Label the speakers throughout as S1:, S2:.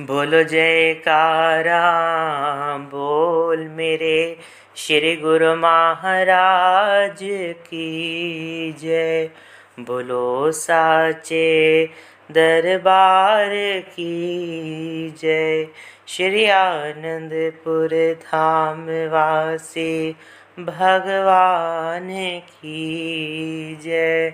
S1: बोलो जयकारा, बोल मेरे श्री गुरु महाराज की जय। बोलो साचे दरबार की जय। श्री आनंदपुर धाम वासी भगवान की जय।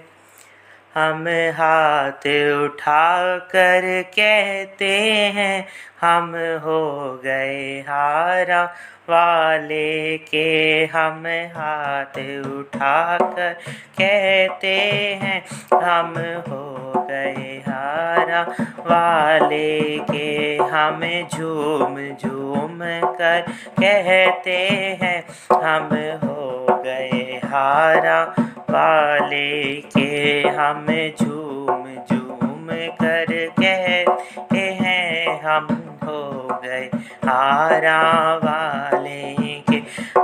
S1: हम हाथ उठा कर कहते हैं, हम हो गए हारा वाले के। हम हाथ उठा कर कहते हैं, हम हो गए हारा वाले के। हम झूम झूम कर कहते हैं, हम हो गए हारा वाले के हम झूम झूम कर कहते हैं, हम हो गए हारा वाले के।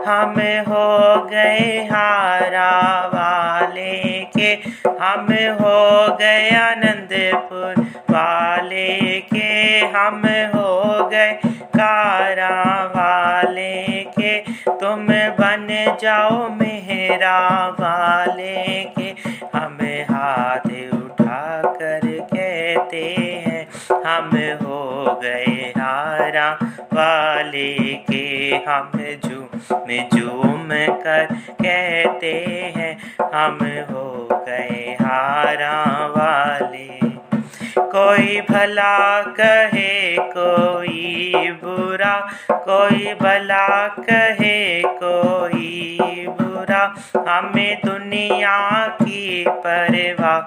S1: हम हो गए हारा वाले के। हम हो गए आनंदपुर वाले के। हम हो गए कारा वाले तुम बन जाओ मेहरा वाले के। हमें हाथ उठा कर कहते हैं, हम हो गए हारा वाले के। हम झूम झूम कर कहते हैं, हम हो गए हारा वाले। कोई भला कहे कोई कोई भला कहे, कोई बुरा। हमें दुनिया की परवाह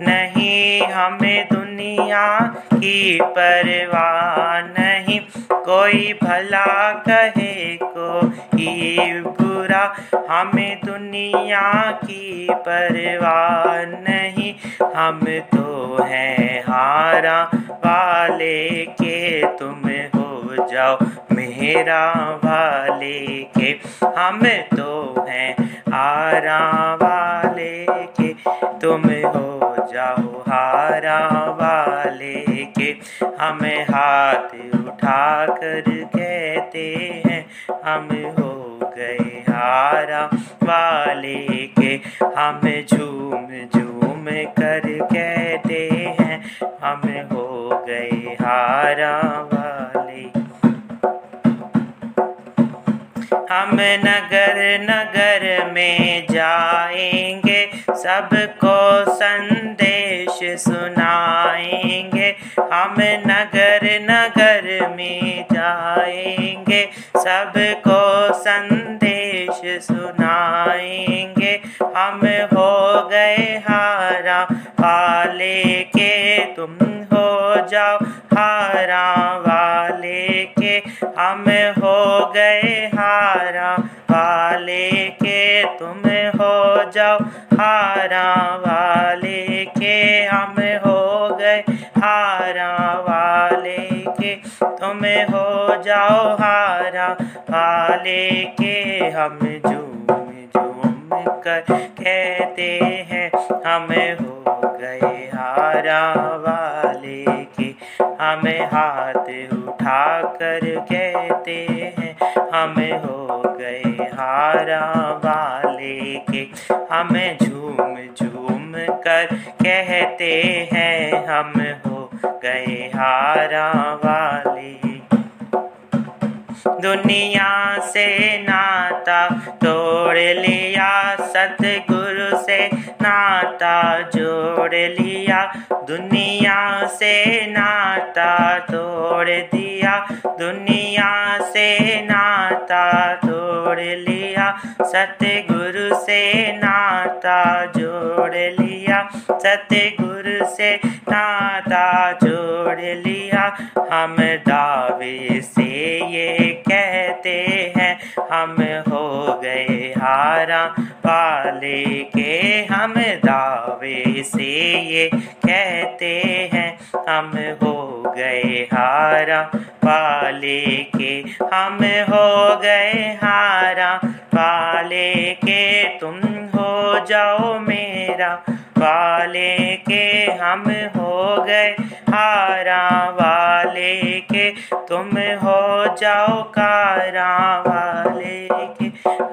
S1: नहीं, हमें दुनिया की परवाह नहीं। कोई भला कहे, कोई बुरा। हमें दुनिया की परवाह नहीं, हम तो हैं हारा वाले के तुम जाओ मेरा वाले के। हम तो हैं हारा वाले के। तुम हो जाओ हारा वाले के। हमें हाथ उठा कर कहते हैं, हम हो गए हारा वाले के। हम झूम झूम कर कहते हैं, हम हो गए हारा हम नगर नगर में जाएँगे, सबको संदेश सुनाएँगे। हम नगर नगर में जाएँगे, सबको संदेश हम हो गए हारा वाले के तुम हो जाओ। हारा वाले के हम हो गए हारा वाले के तुम हो जाओ। हारा वाले के हम हो गए हारा, वाले के तुम हो जाओ। हारा वाले के हम झूम झूम कर कहते हैं, हम हो गए हारा वाले के। हमें हाथ उठा कर कहते हैं, हम हो गए हारा वाले के। हमें झूम झूम कर कहते हैं, हम हो गए हारा वाले दुनिया से नाता तोड़ लिया, सतगुरु से नाता जोड़ लिया, दुनिया से नाता तोड़ दिया, दुनिया से नाता तोड़ लिया। सतगुरु से नाता जोड़ लिया। सतगुरु से नाता जोड़ लिया। हम दावे से ये कहते हैं, हम हो गए हारा पाले के। हम दावे से ये कहते हैं, हम हो गए हारा पाले के। हम हो गए हारा वाले के तुम हो जाओ मेरा। वाले के हम हो गए हारा। वाले के तुम हो जाओ कारा। वाले के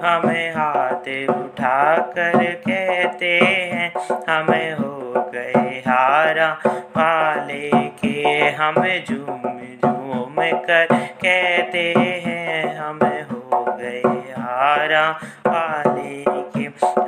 S1: हमें हाथ उठा कर कहते हैं, हमें हो गए हारा। वाले के हम झूम झूम कर कहते हैं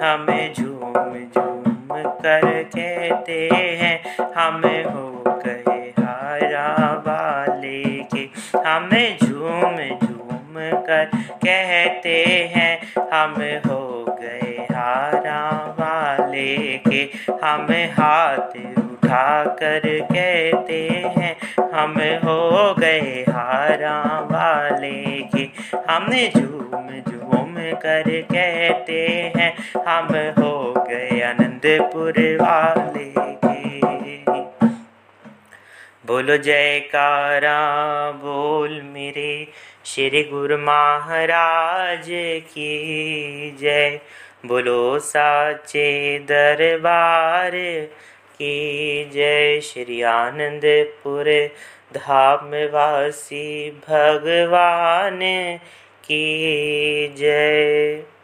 S1: हमें झूम झूम कर कहते हैं। हमें हो गए हारा वाले के। हमें झूम झूम कर कहते हैं, हम हो गए हारा वाले के। हमें हाथ उठा कर कहते हैं, हम हो गए हारा वाले के। हमने झूम झूम कर कहते हैं, हम हो गए आनंदपुर वाले बोलो जयकारा, बोल मेरे श्री गुरु महाराज की जय। बोलो साचे दरबार की जय, श्री आनंदपुर धाम वासी भगवान की जय।